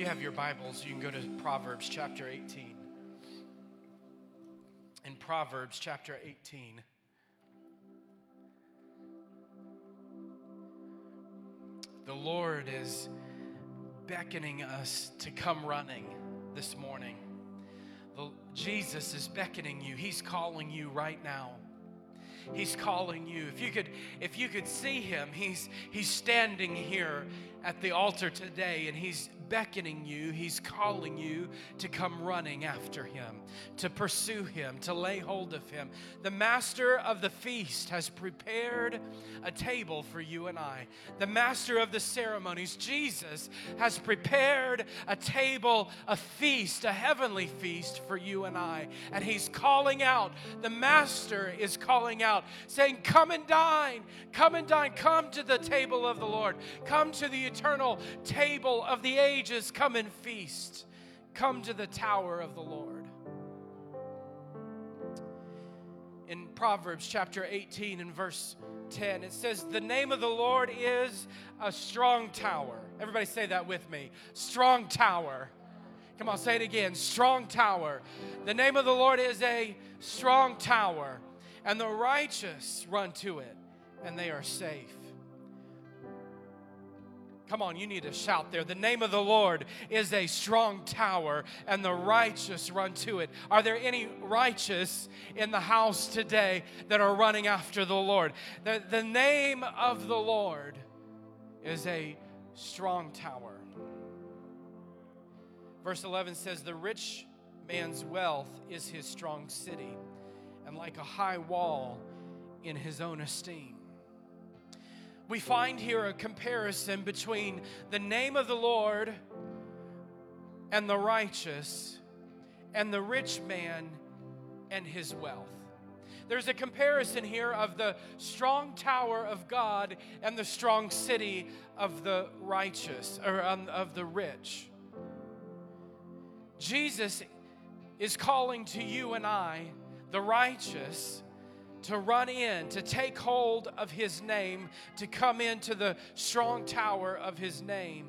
you have your Bibles, you can go to Proverbs chapter 18. In Proverbs chapter 18, the Lord is beckoning us to come running this morning. The, Jesus is beckoning you, He's calling you right now. He's calling you. If you could, if you could see him, he's he's standing here at the altar today and he's beckoning you, he's calling you to come running after him, to pursue him, to lay hold of him. The master of the feast has prepared a table for you and I. The master of the ceremonies, Jesus, has prepared a table, a feast, a heavenly feast for you and I. And he's calling out, the master is calling out, saying, Come and dine, come and dine, come to the table of the Lord, come to the eternal table of the ages. Come and feast. Come to the tower of the Lord. In Proverbs chapter 18 and verse 10, it says, The name of the Lord is a strong tower. Everybody say that with me. Strong tower. Come on, say it again. Strong tower. The name of the Lord is a strong tower, and the righteous run to it, and they are safe. Come on, you need to shout there. The name of the Lord is a strong tower, and the righteous run to it. Are there any righteous in the house today that are running after the Lord? The, the name of the Lord is a strong tower. Verse 11 says, The rich man's wealth is his strong city, and like a high wall in his own esteem we find here a comparison between the name of the Lord and the righteous and the rich man and his wealth. There's a comparison here of the strong tower of God and the strong city of the righteous or um, of the rich. Jesus is calling to you and I, the righteous, to run in, to take hold of his name, to come into the strong tower of his name,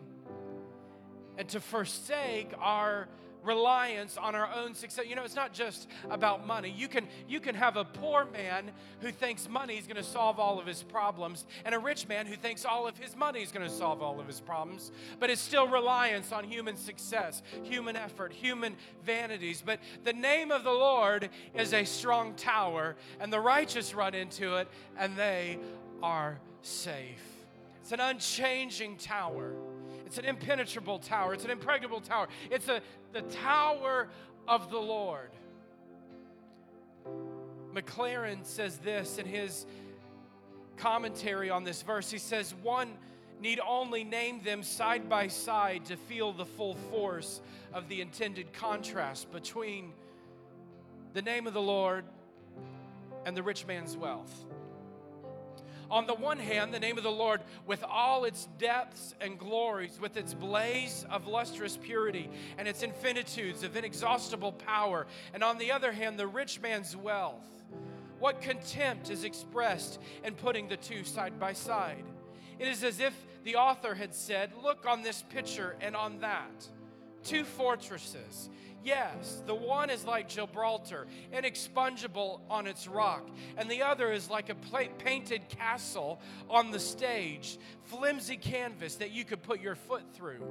and to forsake our reliance on our own success. You know, it's not just about money. You can you can have a poor man who thinks money is going to solve all of his problems and a rich man who thinks all of his money is going to solve all of his problems, but it's still reliance on human success, human effort, human vanities. But the name of the Lord is a strong tower and the righteous run into it and they are safe. It's an unchanging tower. It's an impenetrable tower. It's an impregnable tower. It's a, the tower of the Lord. Maclaren says this in his commentary on this verse. He says, One need only name them side by side to feel the full force of the intended contrast between the name of the Lord and the rich man's wealth. On the one hand, the name of the Lord, with all its depths and glories, with its blaze of lustrous purity and its infinitudes of inexhaustible power. And on the other hand, the rich man's wealth. What contempt is expressed in putting the two side by side. It is as if the author had said, Look on this picture and on that. Two fortresses, Yes, the one is like Gibraltar, inexpugnable on its rock, and the other is like a painted castle on the stage, flimsy canvas that you could put your foot through.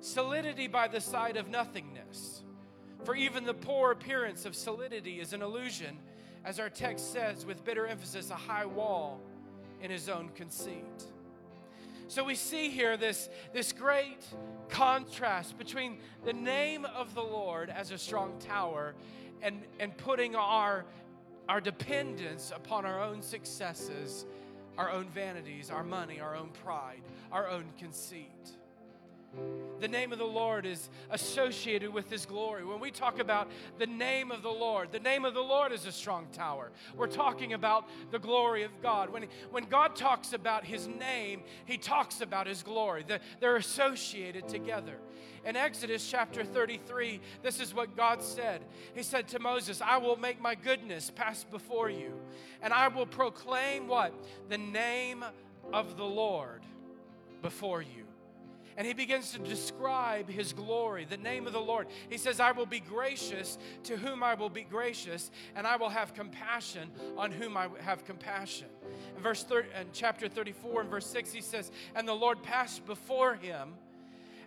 Solidity by the side of nothingness. For even the poor appearance of solidity is an illusion, as our text says with bitter emphasis, a high wall in his own conceit. So we see here this, this great contrast between the name of the Lord as a strong tower and, and putting our, our dependence upon our own successes, our own vanities, our money, our own pride, our own conceit. The name of the Lord is associated with His glory. When we talk about the name of the Lord, the name of the Lord is a strong tower. We're talking about the glory of God. When, when God talks about His name, He talks about His glory. The, they're associated together. In Exodus chapter 33, this is what God said. He said to Moses, I will make my goodness pass before you, and I will proclaim what? The name of the Lord before you. And he begins to describe his glory, the name of the Lord. He says, I will be gracious to whom I will be gracious, and I will have compassion on whom I have compassion. In verse 30, in chapter 34 and verse 6, he says, And the Lord passed before him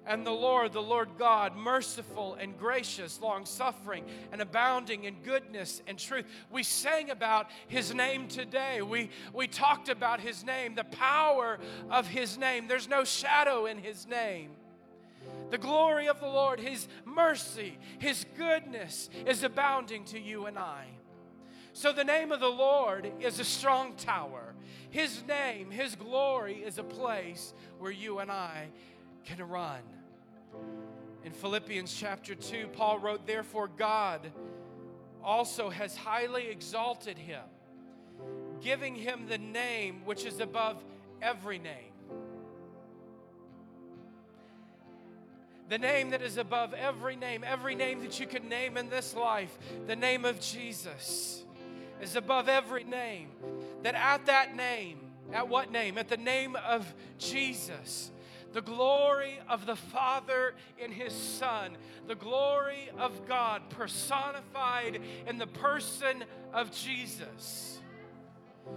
and the Lord, the Lord God, merciful and gracious, long suffering and abounding in goodness and truth. We sang about his name today. We, we talked about his name, the power of his name. There's no shadow in his name. The glory of the Lord, his mercy, his goodness is abounding to you and I. So, the name of the Lord is a strong tower. His name, His glory is a place where you and I can run. In Philippians chapter 2, Paul wrote, Therefore, God also has highly exalted him, giving him the name which is above every name. The name that is above every name, every name that you could name in this life, the name of Jesus is above every name. That at that name, at what name? At the name of Jesus the glory of the Father in His Son, the glory of God personified in the person of Jesus.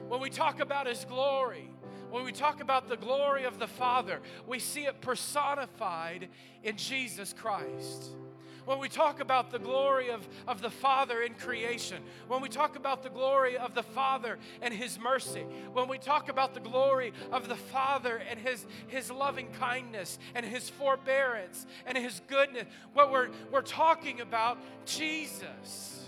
When we talk about His glory, when we talk about the glory of the Father, we see it personified in Jesus Christ when we talk about the glory of, of the Father in creation, when we talk about the glory of the Father and His mercy, when we talk about the glory of the Father and His, his loving kindness and His forbearance and His goodness, what we're, we're talking about Jesus.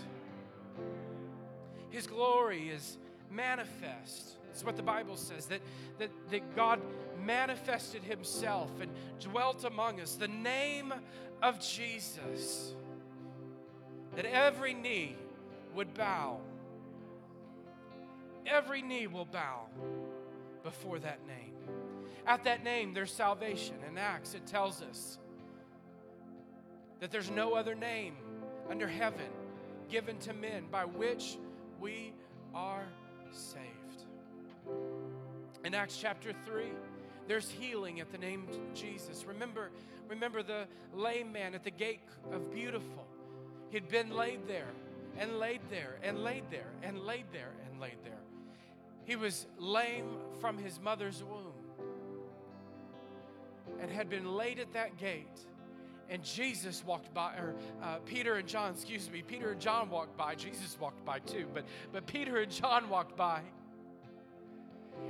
His glory is manifest. It's what the Bible says that, that, that God manifested Himself and dwelt among us. The name of Jesus, that every knee would bow. Every knee will bow before that name. At that name, there's salvation. In Acts, it tells us that there's no other name under heaven given to men by which we are saved. In Acts chapter 3, there's healing at the name of Jesus. Remember, remember the lame man at the gate of beautiful. He'd been laid there and laid there and laid there and laid there and laid there. He was lame from his mother's womb and had been laid at that gate. And Jesus walked by, or uh, Peter and John, excuse me, Peter and John walked by. Jesus walked by too, but, but Peter and John walked by.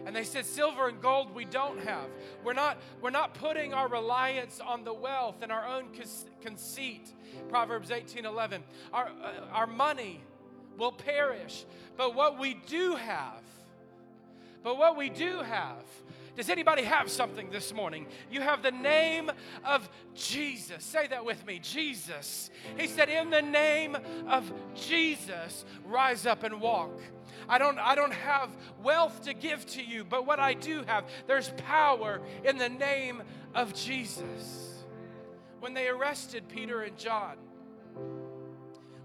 And they said, Silver and gold we don't have. We're not, we're not putting our reliance on the wealth and our own conceit. Proverbs 18 11. Our, uh, our money will perish, but what we do have, but what we do have, does anybody have something this morning? You have the name of Jesus. Say that with me Jesus. He said, In the name of Jesus, rise up and walk. I don't, I don't have wealth to give to you, but what I do have, there's power in the name of Jesus. When they arrested Peter and John,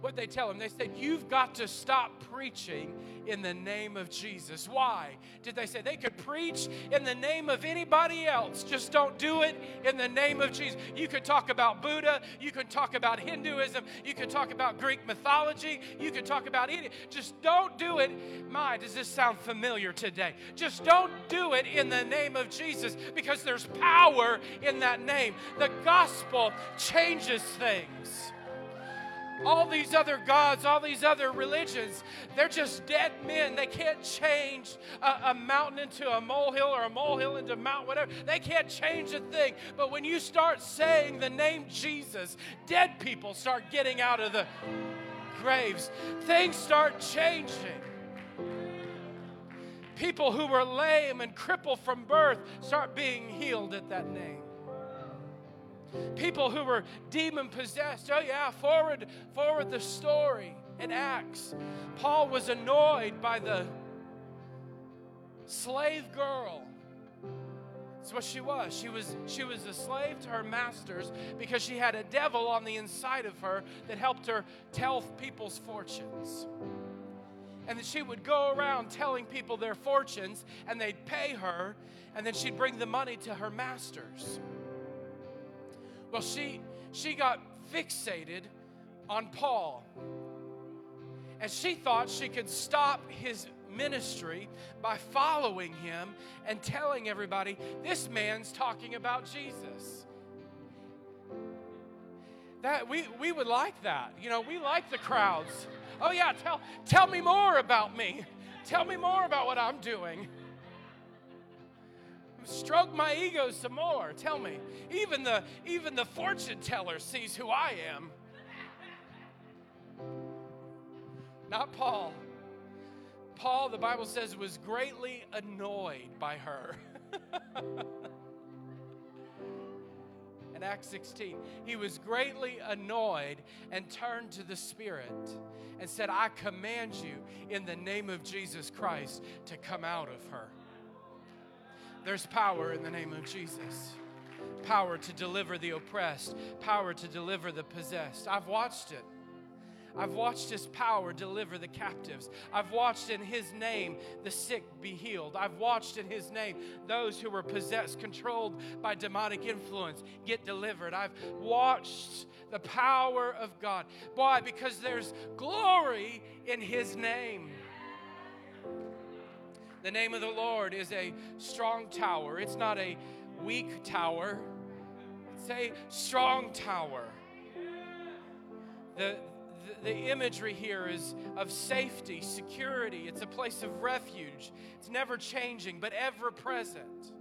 what they tell him? They said, You've got to stop preaching in the name of Jesus. Why? Did they say they could preach in the name of anybody else? Just don't do it in the name of Jesus. You could talk about Buddha, you could talk about Hinduism, you could talk about Greek mythology, you could talk about any. Just don't do it. My, does this sound familiar today? Just don't do it in the name of Jesus because there's power in that name. The gospel changes things all these other gods, all these other religions, they're just dead men. They can't change a, a, mountain into a molehill or a molehill into a mountain, whatever. They can't change a thing. But when you start saying the name Jesus, dead people start getting out of the graves, things start changing. People who were lame and crippled from birth start being healed at that name. People who were demon possessed. Oh, yeah, forward, forward the story in Acts. Paul was annoyed by the slave girl. That's what she was. She was she was a slave to her masters because she had a devil on the inside of her that helped her tell people's fortunes. And then she would go around telling people their fortunes and they'd pay her and then she'd bring the money to her masters. Well, she she got fixated on Paul. And she thought she could stop his ministry by following him and telling everybody, this man's talking about Jesus. That we, we would like that. You know, we like the crowds. Oh yeah, tell tell me more about me. Tell me more about what I'm doing. Stroke my ego some more. Tell me. Even the even the fortune teller sees who I am. Not Paul. Paul, the Bible says, was greatly annoyed by her. in Acts 16, he was greatly annoyed and turned to the Spirit and said, I command you in the name of Jesus Christ to come out of her. There's power in the name of Jesus. Power to deliver the oppressed, power to deliver the possessed. I've watched it. I've watched his power deliver the captives. I've watched in his name the sick be healed. I've watched in his name those who were possessed, controlled by demonic influence get delivered. I've watched the power of God. Why? Because there's glory in his name. The name of the Lord is a strong tower. It's not a weak tower, it's a strong tower. The, the, the imagery here is of safety, security. It's a place of refuge. It's never changing, but ever present.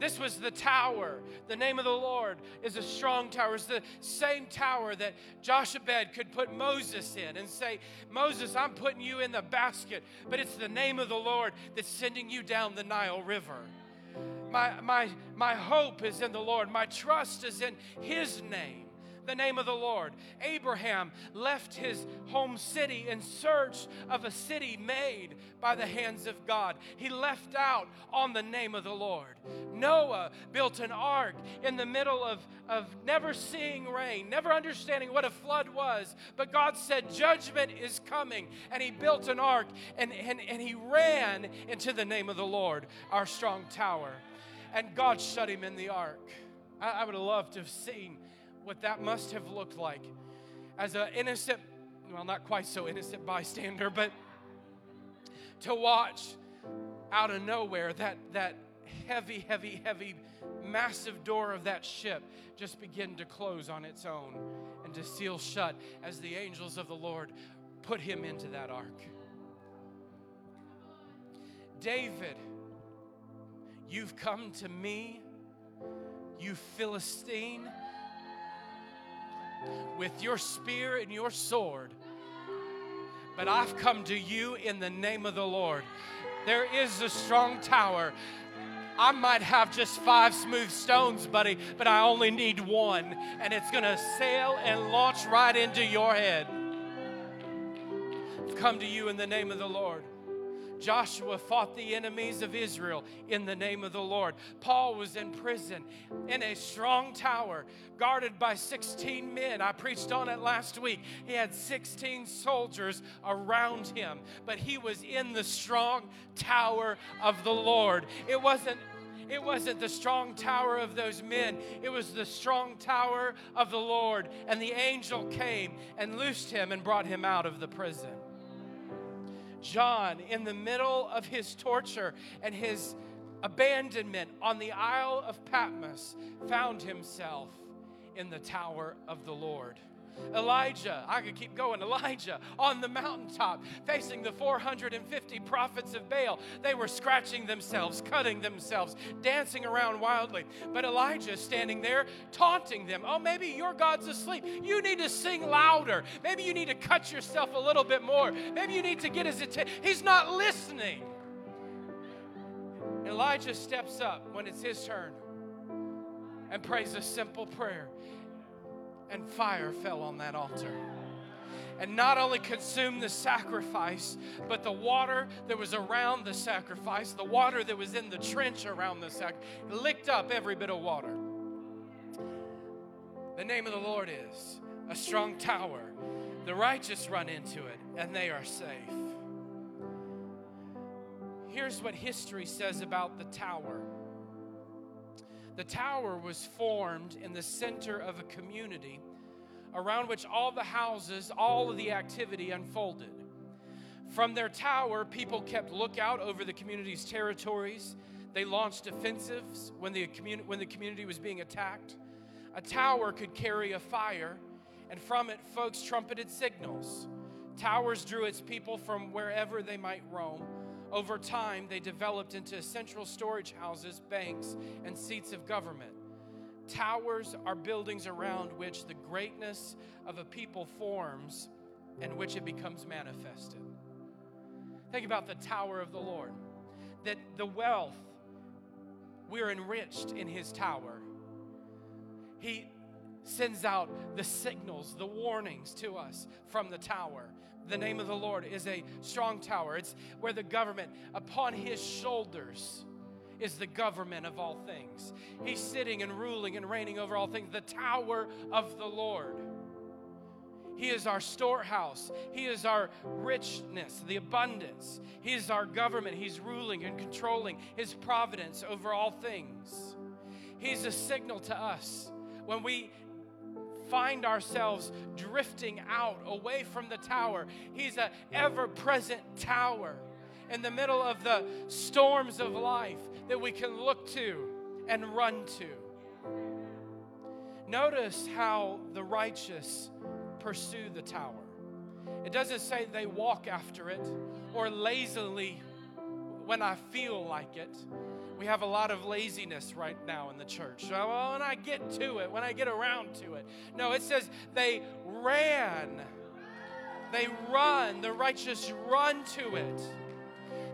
This was the tower. The name of the Lord is a strong tower. It's the same tower that Jochebed could put Moses in and say, Moses, I'm putting you in the basket, but it's the name of the Lord that's sending you down the Nile River. My, my, my hope is in the Lord. My trust is in His name the name of the Lord. Abraham left his home city in search of a city made by the hands of God. He left out on the name of the Lord. Noah built an ark in the middle of, of never seeing rain, never understanding what a flood was. But God said, Judgment is coming. And he built an ark and, and, and he ran into the name of the Lord, our strong tower. And God shut him in the ark. I, I would have loved to have seen what that must have looked like as an innocent, well, not quite so innocent bystander, but to watch out of nowhere that, that heavy, heavy, heavy, massive door of that ship just begin to close on its own and to seal shut as the angels of the Lord put him into that ark. David, you've come to me, you Philistine with your spear and your sword. But I've come to you in the name of the Lord. There is a strong tower. I might have just five smooth stones, buddy, but I only need one, and it's to sail and launch right into your head. I've come to you in the name of the Lord. Joshua fought the enemies of Israel in the name of the Lord. Paul was in prison in a strong tower guarded by 16 men. I preached on it last week. He had 16 soldiers around him, but he was in the strong tower of the Lord. It wasn't it wasn't the strong tower of those men, it was the strong tower of the Lord. And the angel came and loosed him and brought him out of the prison. John, in the middle of his torture and his abandonment on the Isle of Patmos, found himself in the tower of the Lord. Elijah, I could keep going. Elijah on the mountaintop facing the 450 prophets of Baal. They were scratching themselves, cutting themselves, dancing around wildly. But Elijah standing there taunting them. Oh, maybe your God's asleep. You need to sing louder. Maybe you need to cut yourself a little bit more. Maybe you need to get his attention. He's not listening. Elijah steps up when it's his turn and prays a simple prayer and fire fell on that altar. And not only consumed the sacrifice, but the water that was around the sacrifice, the water that was in the trench around the sacrifice, licked up every bit of water. The name of the Lord is a strong tower. The righteous run into it, and they are safe. Here's what history says about the tower The tower was formed in the center of a community around which all the houses, all of the activity unfolded. From their tower, people kept lookout over the community's territories. They launched offensives when the, when the community was being attacked. A tower could carry a fire, and from it, folks trumpeted signals. Towers drew its people from wherever they might roam. Over time, they developed into central storage houses, banks, and seats of government. Towers are buildings around which the greatness of a people forms and which it becomes manifested. Think about the tower of the Lord, that the wealth, we're enriched in his tower. He sends out the signals, the warnings to us from the tower. The name of the Lord is a strong tower. It's where the government, upon his shoulders, is the government of all things. He's sitting and ruling and reigning over all things, the tower of the Lord. He is our storehouse. He is our richness, the abundance. He is our government. He's ruling and controlling His providence over all things. He's a signal to us when we find ourselves drifting out away from the tower. He's an ever present tower in the middle of the storms of life that we can look to and run to. Notice how the righteous pursue the tower. It doesn't say they walk after it or lazily when I feel like it. We have a lot of laziness right now in the church. Well, when I get to it, when I get around to it. No, it says they ran. They run. The righteous run to it.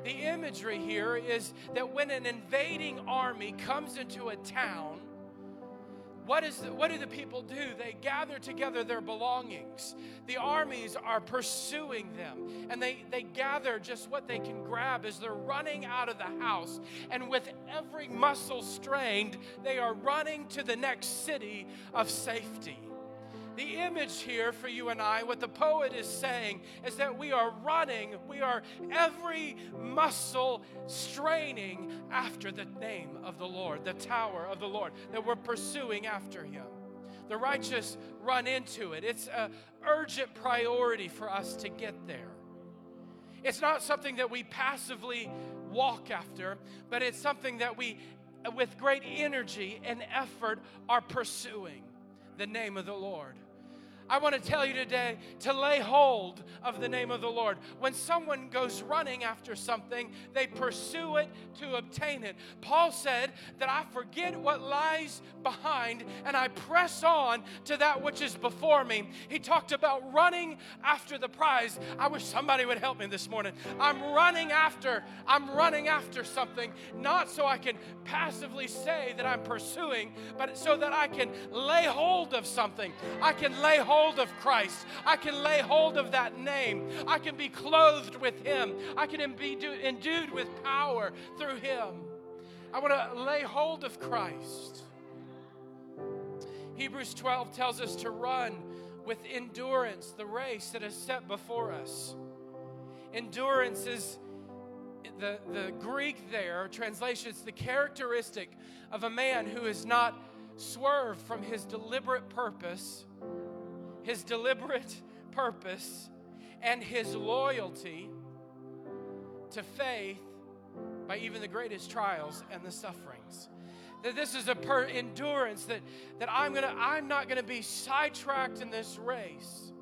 The imagery here is that when an invading army comes into a town, what, is the, what do the people do? They gather together their belongings. The armies are pursuing them, and they, they gather just what they can grab as they're running out of the house. And with every muscle strained, they are running to the next city of safety. The image here for you and I, what the poet is saying, is that we are running, we are every muscle straining after the name of the Lord, the tower of the Lord, that we're pursuing after Him. The righteous run into it. It's an urgent priority for us to get there. It's not something that we passively walk after, but it's something that we, with great energy and effort, are pursuing the name of the Lord. I want to tell you today to lay hold of the name of the Lord. When someone goes running after something, they pursue it to obtain it. Paul said that I forget what lies behind and I press on to that which is before me. He talked about running after the prize. I wish somebody would help me this morning. I'm running after, I'm running after something, not so I can passively say that I'm pursuing, but so that I can lay hold of something. I can lay hold hold of Christ. I can lay hold of that name. I can be clothed with Him. I can be endued with power through Him. I want to lay hold of Christ. Hebrews 12 tells us to run with endurance the race that is set before us. Endurance is the, the Greek there, translation, it's the characteristic of a man who is not swerved from his deliberate purpose his deliberate purpose, and his loyalty to faith by even the greatest trials and the sufferings. That this is a per endurance that, that I'm gonna I'm not gonna be sidetracked in this race.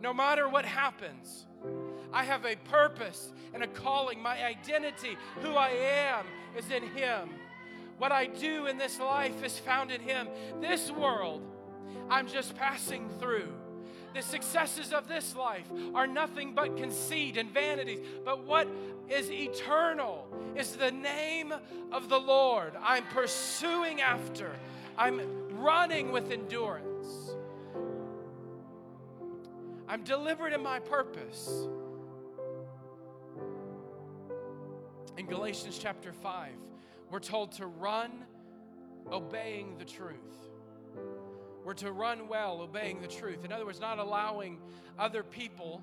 No matter what happens, I have a purpose and a calling. My identity, who I am, is in Him. What I do in this life is found in Him. This world I'm just passing through. The successes of this life are nothing but conceit and vanities. But what is eternal is the name of the Lord. I'm pursuing after, I'm running with endurance. I'm deliberate in my purpose. In Galatians chapter 5, we're told to run obeying the truth. We're to run well, obeying the truth. In other words, not allowing other people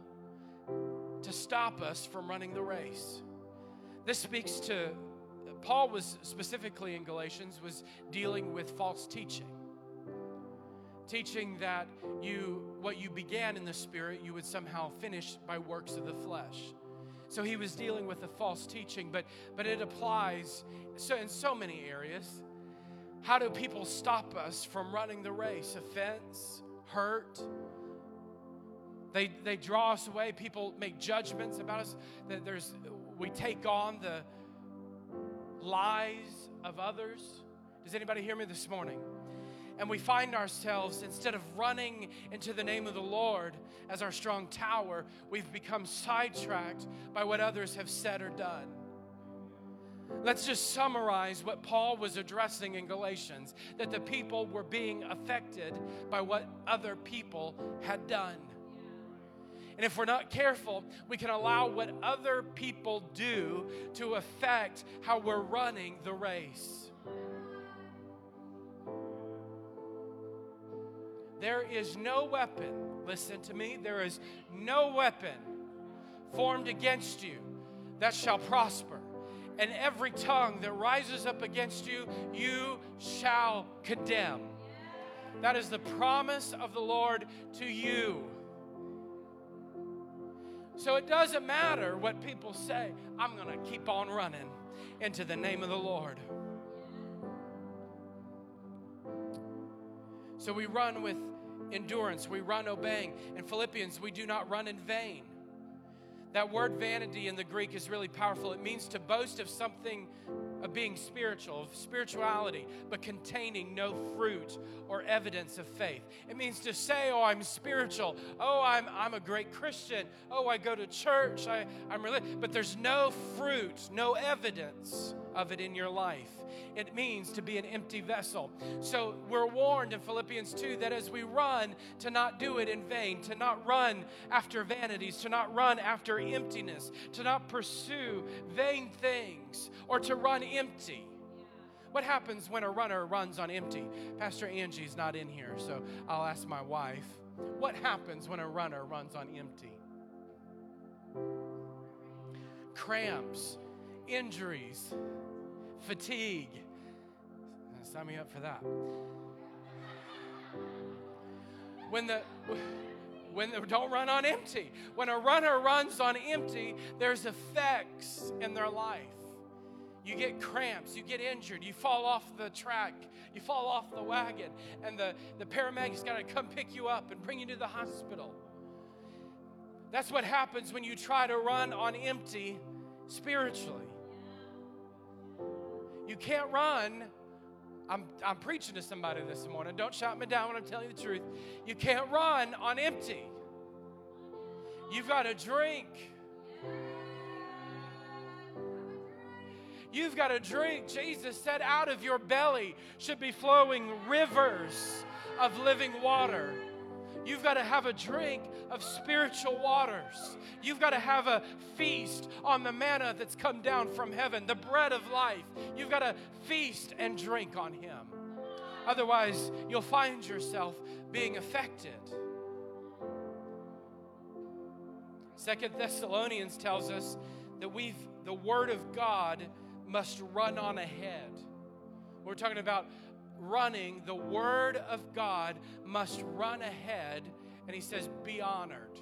to stop us from running the race. This speaks to Paul was specifically in Galatians was dealing with false teaching. Teaching that you what you began in the spirit you would somehow finish by works of the flesh. So he was dealing with a false teaching, but but it applies so in so many areas. How do people stop us from running the race? Offense, hurt, they, they draw us away. People make judgments about us. That there's, we take on the lies of others. Does anybody hear me this morning? And we find ourselves, instead of running into the name of the Lord as our strong tower, we've become sidetracked by what others have said or done. Let's just summarize what Paul was addressing in Galatians that the people were being affected by what other people had done. And if we're not careful, we can allow what other people do to affect how we're running the race. There is no weapon, listen to me, there is no weapon formed against you that shall prosper. And every tongue that rises up against you, you shall condemn. That is the promise of the Lord to you. So it doesn't matter what people say, I'm going to keep on running into the name of the Lord. So we run with endurance, we run obeying. In Philippians, we do not run in vain. That word vanity in the Greek is really powerful. It means to boast of something of being spiritual, of spirituality, but containing no fruit or evidence of faith. It means to say, Oh, I'm spiritual. Oh, I'm, I'm a great Christian. Oh, I go to church. I, I'm religious. But there's no fruit, no evidence of it in your life. It means to be an empty vessel. So we're warned in Philippians 2 that as we run, to not do it in vain, to not run after vanities, to not run after emptiness, to not pursue vain things, or to run empty. What happens when a runner runs on empty? Pastor Angie's not in here, so I'll ask my wife. What happens when a runner runs on empty? Cramps, injuries, fatigue. Sign me up for that. When the when the, don't run on empty. When a runner runs on empty, there's effects in their life. You get cramps, you get injured, you fall off the track, you fall off the wagon, and the, the paramedic's got to come pick you up and bring you to the hospital. That's what happens when you try to run on empty spiritually. You can't run. I'm, I'm preaching to somebody this morning. Don't shout me down when I'm telling you the truth. You can't run on empty. You've got to drink. You've got to drink. Jesus said, out of your belly should be flowing rivers of living water. You've got to have a drink of spiritual waters. You've got to have a feast on the manna that's come down from heaven, the bread of life. You've got to feast and drink on Him. Otherwise, you'll find yourself being affected. Second Thessalonians tells us that we've the word of God must run on ahead. We're talking about running, the Word of God must run ahead, and he says, be honored.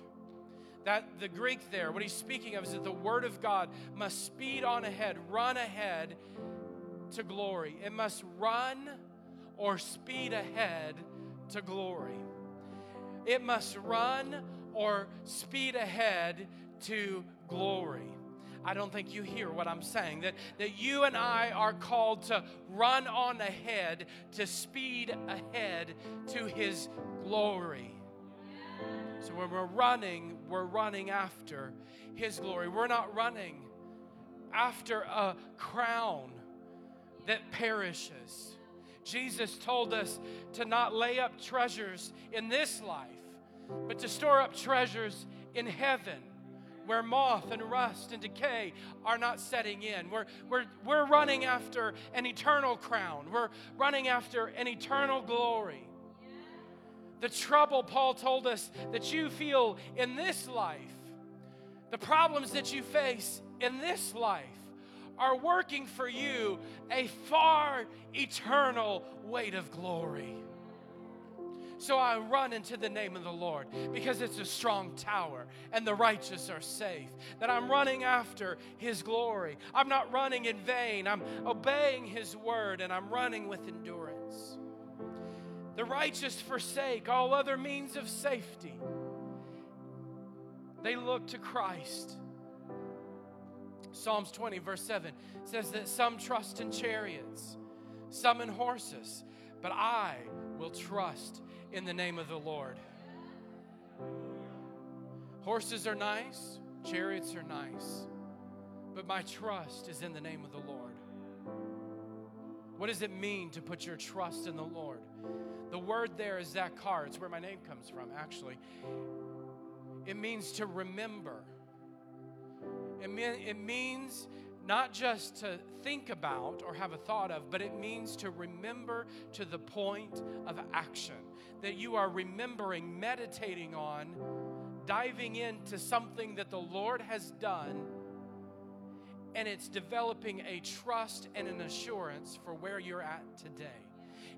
That the Greek there, what he's speaking of is that the Word of God must speed on ahead, run ahead to glory. It must run or speed ahead to glory. It must run or speed ahead to glory. I don't think you hear what I'm saying. That, that you and I are called to run on ahead, to speed ahead to His glory. So when we're running, we're running after His glory. We're not running after a crown that perishes. Jesus told us to not lay up treasures in this life, but to store up treasures in heaven where moth and rust and decay are not setting in. We're, we're, we're running after an eternal crown, we're running after an eternal glory. The trouble, Paul told us, that you feel in this life, the problems that you face in this life, are working for you a far eternal weight of glory. So I run into the name of the Lord because it's a strong tower and the righteous are safe. That I'm running after His glory. I'm not running in vain. I'm obeying His word and I'm running with endurance. The righteous forsake all other means of safety. They look to Christ. Psalms 20, verse 7 says that some trust in chariots, some in horses, but I will trust in the name of the Lord. Horses are nice, chariots are nice, but my trust is in the name of the Lord. What does it mean to put your trust in the Lord? The word there is zakar. It's where my name comes from, actually. It means to remember. It, mean, it means not just to think about or have a thought of, but it means to remember to the point of action that you are remembering, meditating on, diving into something that the Lord has done, and it's developing a trust and an assurance for where you're at today.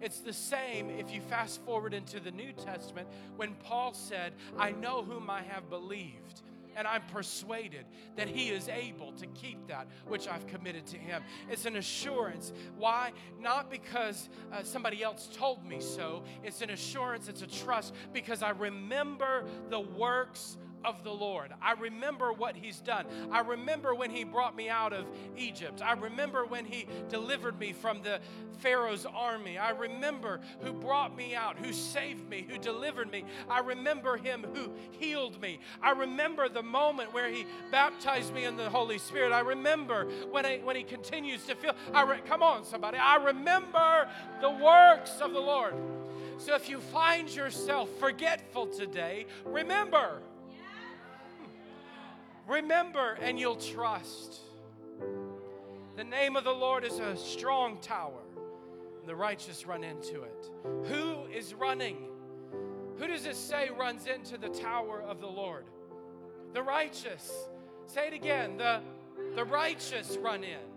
It's the same if you fast forward into the New Testament when Paul said, I know whom I have believed and I'm persuaded that He is able to keep that which I've committed to Him. It's an assurance. Why? Not because uh, somebody else told me so, it's an assurance, it's a trust because I remember the works of the Lord. I remember what He's done. I remember when He brought me out of Egypt. I remember when He delivered me from the Pharaoh's army. I remember who brought me out, who saved me, who delivered me. I remember Him who healed me. I remember the moment where He baptized me in the Holy Spirit. I remember when, I, when He continues to feel. I re, come on, somebody. I remember the works of the Lord. So if you find yourself forgetful today, remember Remember and you'll trust. The name of the Lord is a strong tower, the righteous run into it. Who is running? Who does it say runs into the tower of the Lord? The righteous. Say it again. The, the righteous run in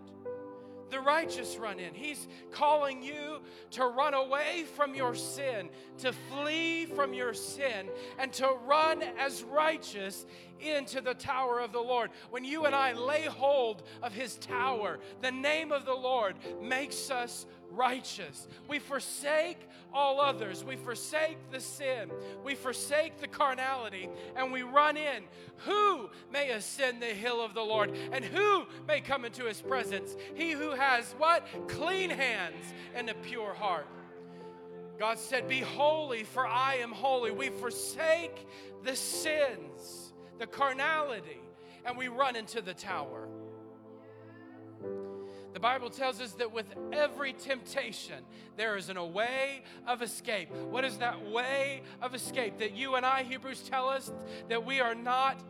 the righteous run in. He's calling you to run away from your sin, to flee from your sin, and to run as righteous into the tower of the Lord. When you and I lay hold of his tower, the name of the Lord makes us righteous. We forsake all others. We forsake the sin. We forsake the carnality and we run in. Who may ascend the hill of the Lord and who may come into his presence? He who has what? Clean hands and a pure heart. God said, Be holy, for I am holy. We forsake the sins, the carnality, and we run into the tower. Bible tells us that with every temptation, there is an, a way of escape. What is that way of escape? That you and I, Hebrews tell us that we are not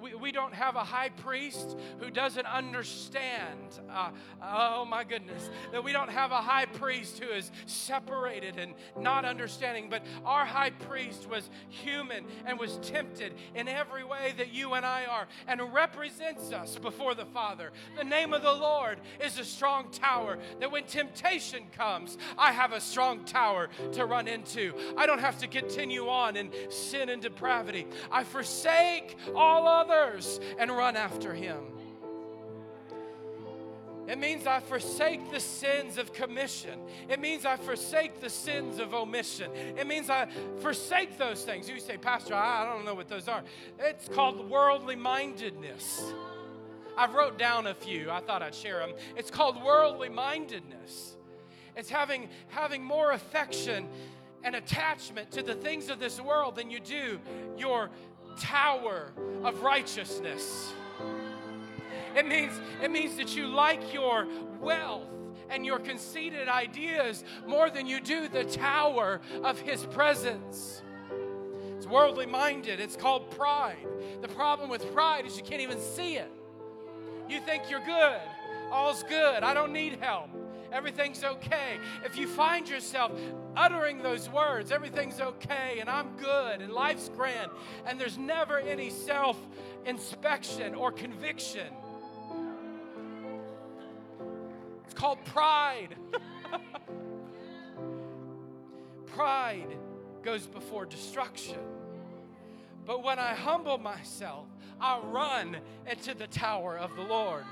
we, we don't have a high priest who doesn't understand. Uh, oh my goodness. That we don't have a high priest who is separated and not understanding, but our high priest was human and was tempted in every way that you and I are and represents us before the Father. The name of the Lord is a strong tower that when temptation comes, I have a strong tower to run into. I don't have to continue on in sin and depravity. I forsake all others and run after him. It means I forsake the sins of commission. It means I forsake the sins of omission. It means I forsake those things. You say, Pastor, I don't know what those are. It's called worldly mindedness. I've wrote down a few. I thought I'd share them. It's called worldly mindedness. It's having, having more affection and attachment to the things of this world than you do your tower of righteousness. It means, it means that you like your wealth and your conceited ideas more than you do the tower of His presence. It's worldly minded, it's called pride. The problem with pride is you can't even see it. You think you're good, all's good, I don't need help everything's okay. If you find yourself uttering those words, everything's okay and I'm good and life's grand, and there's never any self inspection or conviction, It's called pride. pride goes before destruction. But when I humble myself, I run into the tower of the Lord.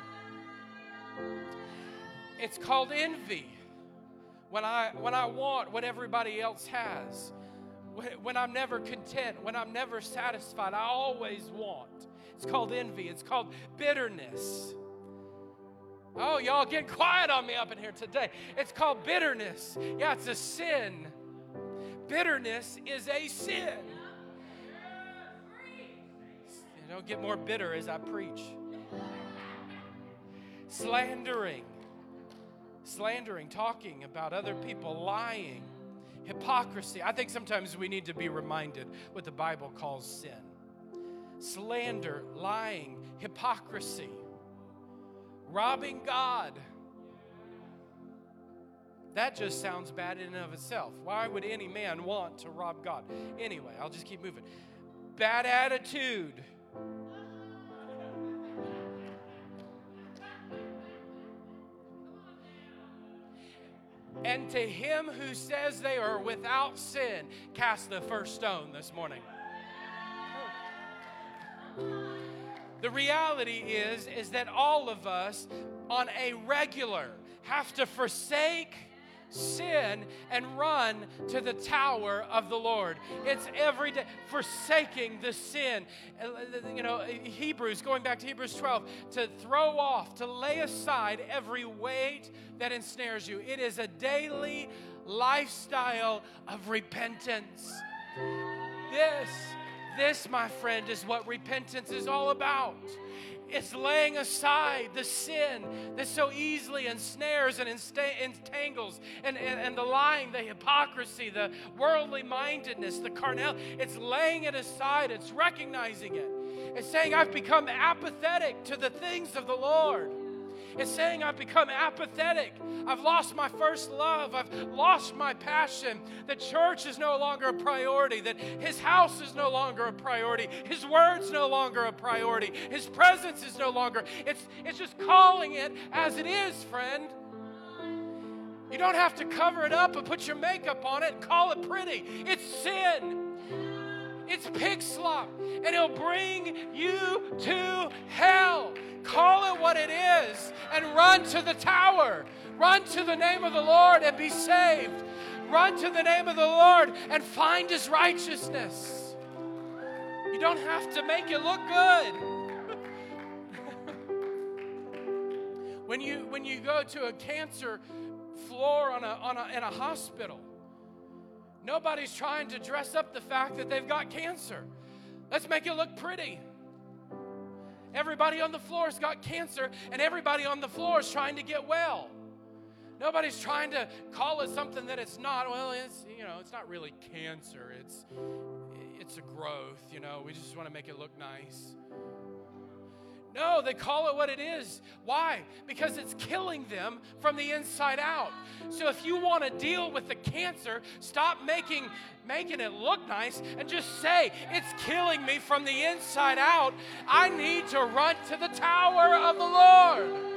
It's called envy. When I, when I want what everybody else has, when, I'm never content, when I'm never satisfied, I always want. It's called envy. It's called bitterness. Oh, y'all get quiet on me up in here today. It's called bitterness. Yeah, it's a sin. Bitterness is a sin. You don't get more bitter as I preach. Slandering. Slandering, talking about other people, lying, hypocrisy. I think sometimes we need to be reminded what the Bible calls sin slander, lying, hypocrisy, robbing God. That just sounds bad in and of itself. Why would any man want to rob God? Anyway, I'll just keep moving. Bad attitude. And to him who says they are without sin, cast the first stone this morning. The reality is is that all of us on a regular have to forsake sin and run to the tower of the Lord. It's every day forsaking the sin. You know, Hebrews, going back to Hebrews 12, to throw off, to lay aside every weight that ensnares you. It is a daily lifestyle of repentance. This, this, my friend, is what repentance is all about. It's laying aside the sin that so easily ensnares and entangles, and, and, and the lying, the hypocrisy, the worldly mindedness, the carnal. It's laying it aside, it's recognizing it. It's saying, I've become apathetic to the things of the Lord. It's saying I've become apathetic. I've lost my first love. I've lost my passion. The church is no longer a priority. That His house is no longer a priority. His word's no longer a priority. His presence is no longer. It's, it's just calling it as it is, friend. You don't have to cover it up and put your makeup on it and call it pretty. It's sin. It's pig slop, and it'll bring you to hell. Call it what it is and run to the tower. Run to the name of the Lord and be saved. Run to the name of the Lord and find his righteousness. You don't have to make it look good. when you when you go to a cancer floor on a, on a, in a hospital, nobody's trying to dress up the fact that they've got cancer. Let's make it look pretty. Everybody on the floor has got cancer, and everybody on the floor is trying to get well. Nobody's trying to call it something that it's not. Well, it's you know, it's not really cancer. It's it's a growth, you know. We just want to make it look nice. No, they call it what it is. Why? Because it's killing them from the inside out. So if you want to deal with the cancer, stop making making it look nice and just say, "It's killing me from the inside out. I need to run to the tower of the Lord."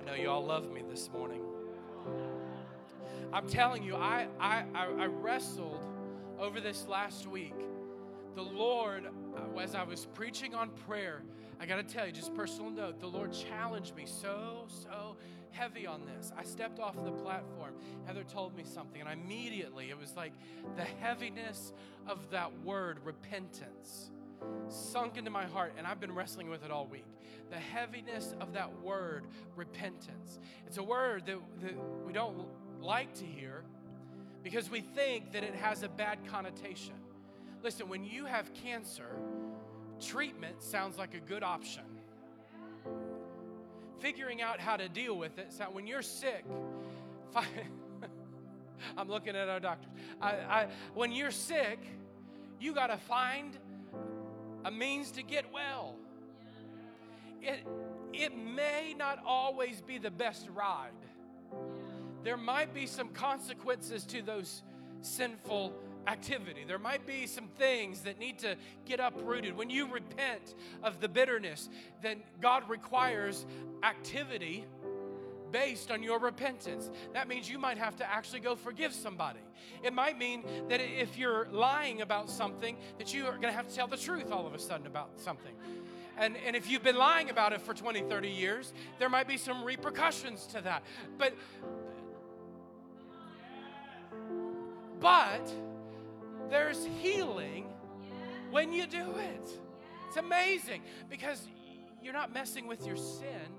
I know you all love me this morning. I'm telling you, I I I, I wrestled over this last week, the Lord, uh, as I was preaching on prayer, I got to tell you, just personal note, the Lord challenged me so, so heavy on this. I stepped off the platform. Heather told me something, and immediately it was like the heaviness of that word, repentance, sunk into my heart, and I've been wrestling with it all week. The heaviness of that word, repentance. It's a word that, that we don't like to hear because we think that it has a bad connotation. Listen, when you have cancer, treatment sounds like a good option. Figuring out how to deal with it, when you're sick, I'm looking at our doctors. I, I, when you're sick, you got to find a means to get well. It, it may not always be the best ride there might be some consequences to those sinful activity. There might be some things that need to get uprooted. When you repent of the bitterness, then God requires activity based on your repentance. That means you might have to actually go forgive somebody. It might mean that if you're lying about something, that you are going to have to tell the truth all of a sudden about something. And, and if you've been lying about it for 20, 30 years, there might be some repercussions to that. But but there's healing when you do it. It's amazing because you're not messing with your sin.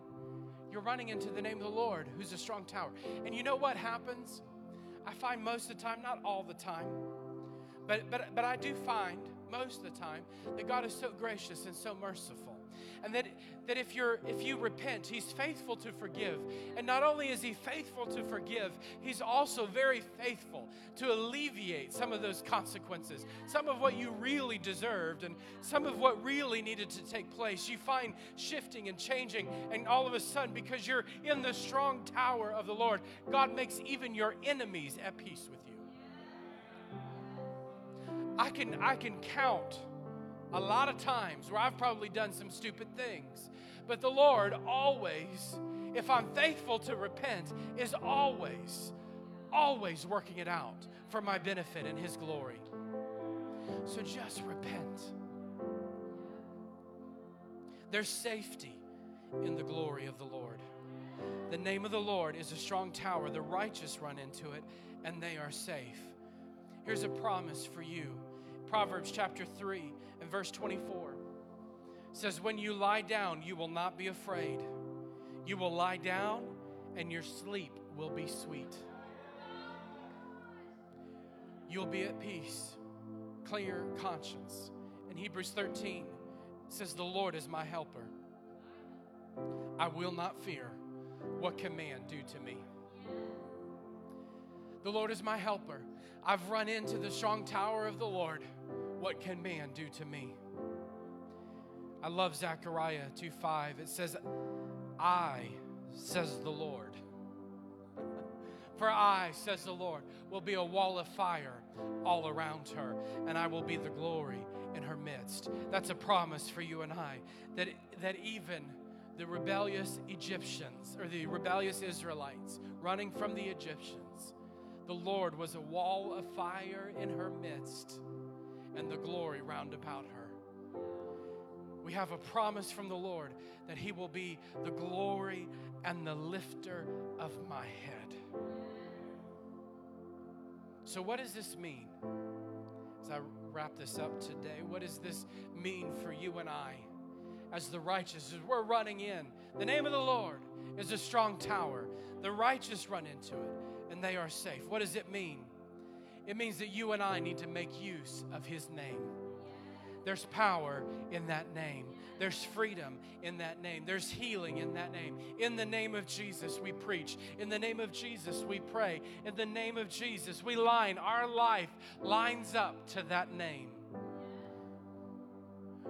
You're running into the name of the Lord, who's a strong tower. And you know what happens? I find most of the time, not all the time, but, but, but I do find most of the time that God is so gracious and so merciful and that, that if, you're, if you repent, He's faithful to forgive. And not only is He faithful to forgive, He's also very faithful to alleviate some of those consequences, some of what you really deserved, and some of what really needed to take place. You find shifting and changing, and all of a sudden, because you're in the strong tower of the Lord, God makes even your enemies at peace with you. I can, I can count a lot of times where I've probably done some stupid things. But the Lord always, if I'm faithful to repent, is always, always working it out for my benefit and His glory. So just repent. There's safety in the glory of the Lord. The name of the Lord is a strong tower. The righteous run into it and they are safe. Here's a promise for you Proverbs chapter 3 and verse 24 says, When you lie down, you will not be afraid. You will lie down, and your sleep will be sweet. You'll be at peace, clear conscience. In Hebrews 13, says, The Lord is my helper. I will not fear. What can man do to me? The Lord is my helper. I've run into the strong tower of the Lord. What can man do to me? I love Zechariah 2 5. It says, I, says the Lord. For I, says the Lord, will be a wall of fire all around her, and I will be the glory in her midst. That's a promise for you and I that, that even the rebellious Egyptians or the rebellious Israelites running from the Egyptians, the Lord was a wall of fire in her midst and the glory round about her. We have a promise from the Lord that He will be the glory and the lifter of my head. So, what does this mean? As I wrap this up today, what does this mean for you and I as the righteous? As we're running in, the name of the Lord is a strong tower. The righteous run into it and they are safe. What does it mean? It means that you and I need to make use of His name. There's power in that name. There's freedom in that name. There's healing in that name. In the name of Jesus, we preach. In the name of Jesus, we pray. In the name of Jesus, we line. Our life lines up to that name.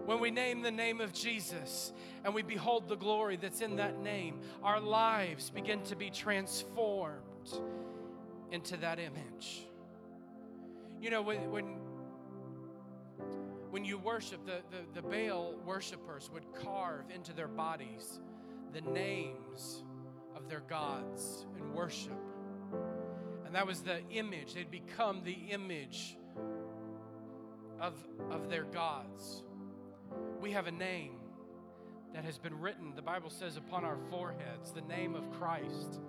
When we name the name of Jesus and we behold the glory that's in that name, our lives begin to be transformed into that image. You know, when, when, when you worship, the, the, the Baal worshipers would carve into their bodies the names of their gods and worship. And that was the image. They'd become the image of, of their gods. We have a name that has been written, the Bible says, upon our foreheads, the name of Christ.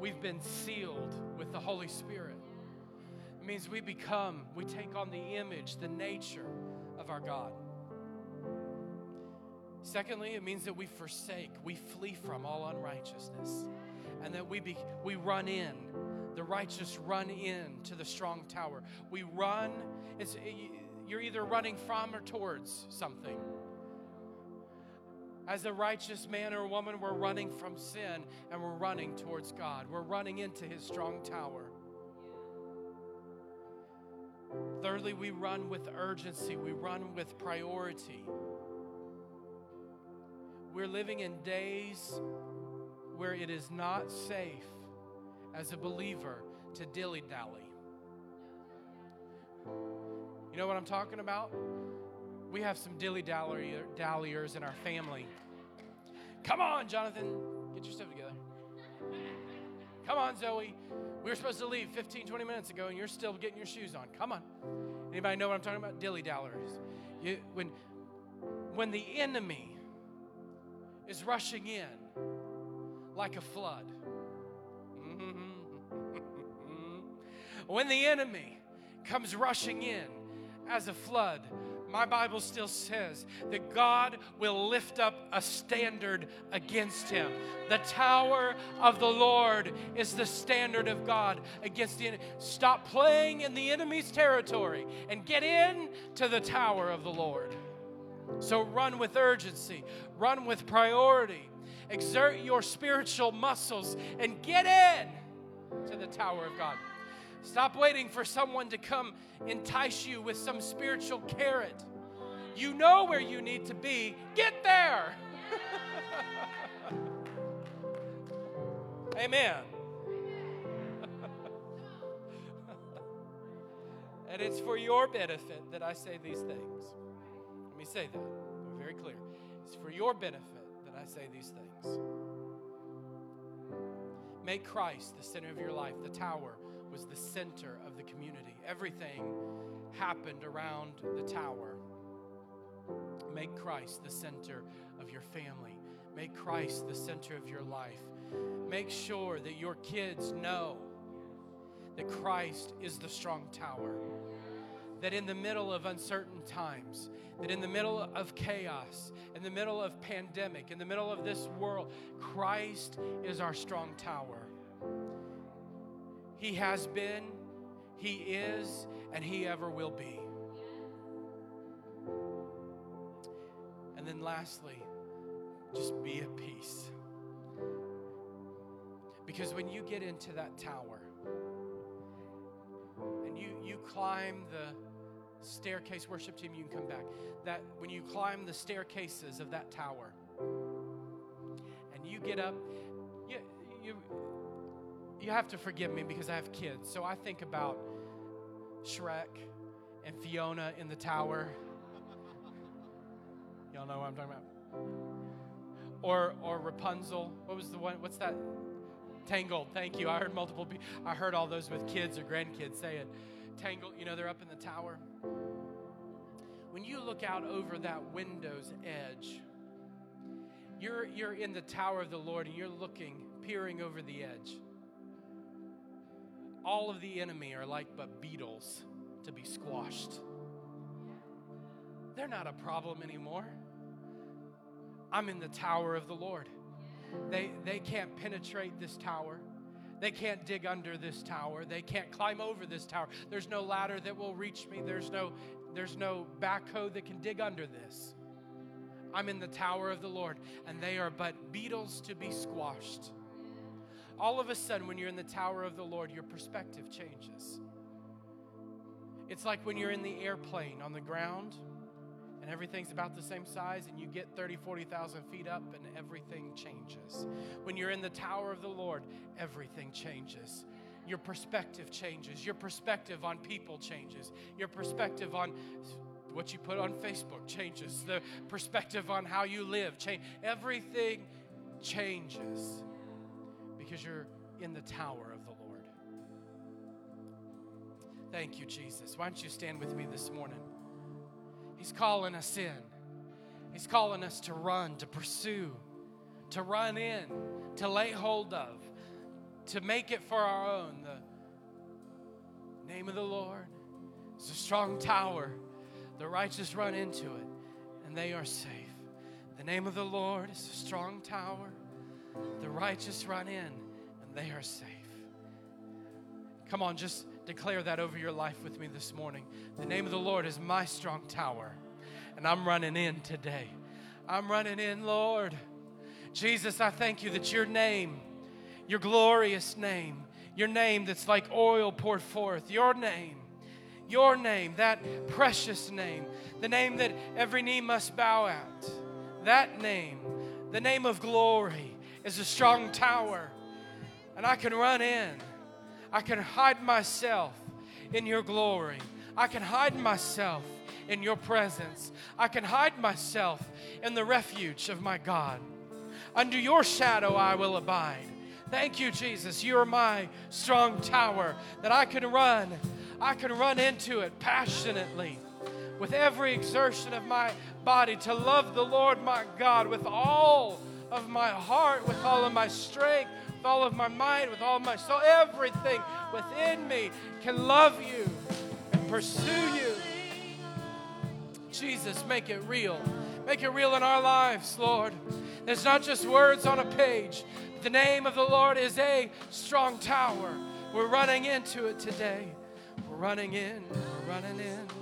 We've been sealed with the Holy Spirit. It means we become, we take on the image, the nature our God. Secondly, it means that we forsake, we flee from all unrighteousness, and that we, be, we run in. The righteous run in to the strong tower. We run, it's, you're either running from or towards something. As a righteous man or woman, we're running from sin and we're running towards God. We're running into his strong tower. Thirdly, we run with urgency, we run with priority. We're living in days where it is not safe as a believer to dilly dally. You know what I'm talking about? We have some dilly dalliers in our family. Come on, Jonathan, get your stuff together. Come on, Zoe. We were supposed to leave 15, 20 minutes ago, and you're still getting your shoes on. Come on. Anybody know what I'm talking about? Dilly dallers. When, when the enemy is rushing in like a flood, when the enemy comes rushing in as a flood, my Bible still says that God will lift up a standard against him. The tower of the Lord is the standard of God against the enemy. Stop playing in the enemy's territory and get in to the tower of the Lord. So run with urgency, run with priority, exert your spiritual muscles, and get in to the tower of God. Stop waiting for someone to come entice you with some spiritual carrot. You know where you need to be. Get there. Amen. and it's for your benefit that I say these things. Let me say that. Be very clear. It's for your benefit that I say these things. Make Christ the center of your life, the tower was the center of the community. Everything happened around the tower. Make Christ the center of your family. Make Christ the center of your life. Make sure that your kids know that Christ is the strong tower. That in the middle of uncertain times, that in the middle of chaos, in the middle of pandemic, in the middle of this world, Christ is our strong tower. He has been, He is, and He ever will be. And then lastly, just be at peace. Because when you get into that tower and you, you climb the staircase, worship team, you can come back. That when you climb the staircases of that tower and you get up, you, you you have to forgive me because I have kids. So I think about Shrek and Fiona in the tower. Y'all know what I'm talking about? Or or Rapunzel. What was the one? What's that? Tangled. Thank you. I heard multiple. Be- I heard all those with kids or grandkids say it. Tangled. You know they're up in the tower. When you look out over that window's edge, you're you're in the tower of the Lord and you're looking, peering over the edge all of the enemy are like but beetles to be squashed. They're not a problem anymore. I'm in the tower of the Lord. They, they can't penetrate this tower. They can't dig under this tower. They can't climb over this tower. There's no ladder that will reach me. There's no, there's no backhoe that can dig under this. I'm in the tower of the Lord, and they are but beetles to be squashed all of a sudden, when you're in the tower of the Lord, your perspective changes. It's like when you're in the airplane on the ground and everything's about the same size and you get 30, 40,000 feet up and everything changes. When you're in the tower of the Lord, everything changes. Your perspective changes. Your perspective on people changes. Your perspective on what you put on Facebook changes. The perspective on how you live change. Everything changes because you're in the tower of the Lord. Thank you, Jesus. Why don't you stand with me this morning? He's calling us in. He's calling us to run, to pursue, to run in, to lay hold of, to make it for our own. The name of the Lord is a strong tower. The righteous run into it, and they are safe. The name of the Lord is a strong tower. The righteous run in and they are safe. Come on, just declare that over your life with me this morning. The name of the Lord is my strong tower, and I'm running in today. I'm running in, Lord. Jesus, I thank you that your name, your glorious name, your name that's like oil poured forth, your name, your name, that precious name, the name that every knee must bow at, that name, the name of glory, is a strong tower. And I can run in. I can hide myself in your glory. I can hide myself in your presence. I can hide myself in the refuge of my God. Under your shadow I will abide. Thank you, Jesus. You are my strong tower that I can run. I can run into it passionately with every exertion of my body to love the Lord my God with all of my heart, with all of my strength, with all of my mind, with all of my soul. Everything within me can love you and pursue you. Jesus, make it real. Make it real in our lives, Lord. There's not just words on a page. The name of the Lord is a strong tower. We're running into it today. We're running in, we're running in.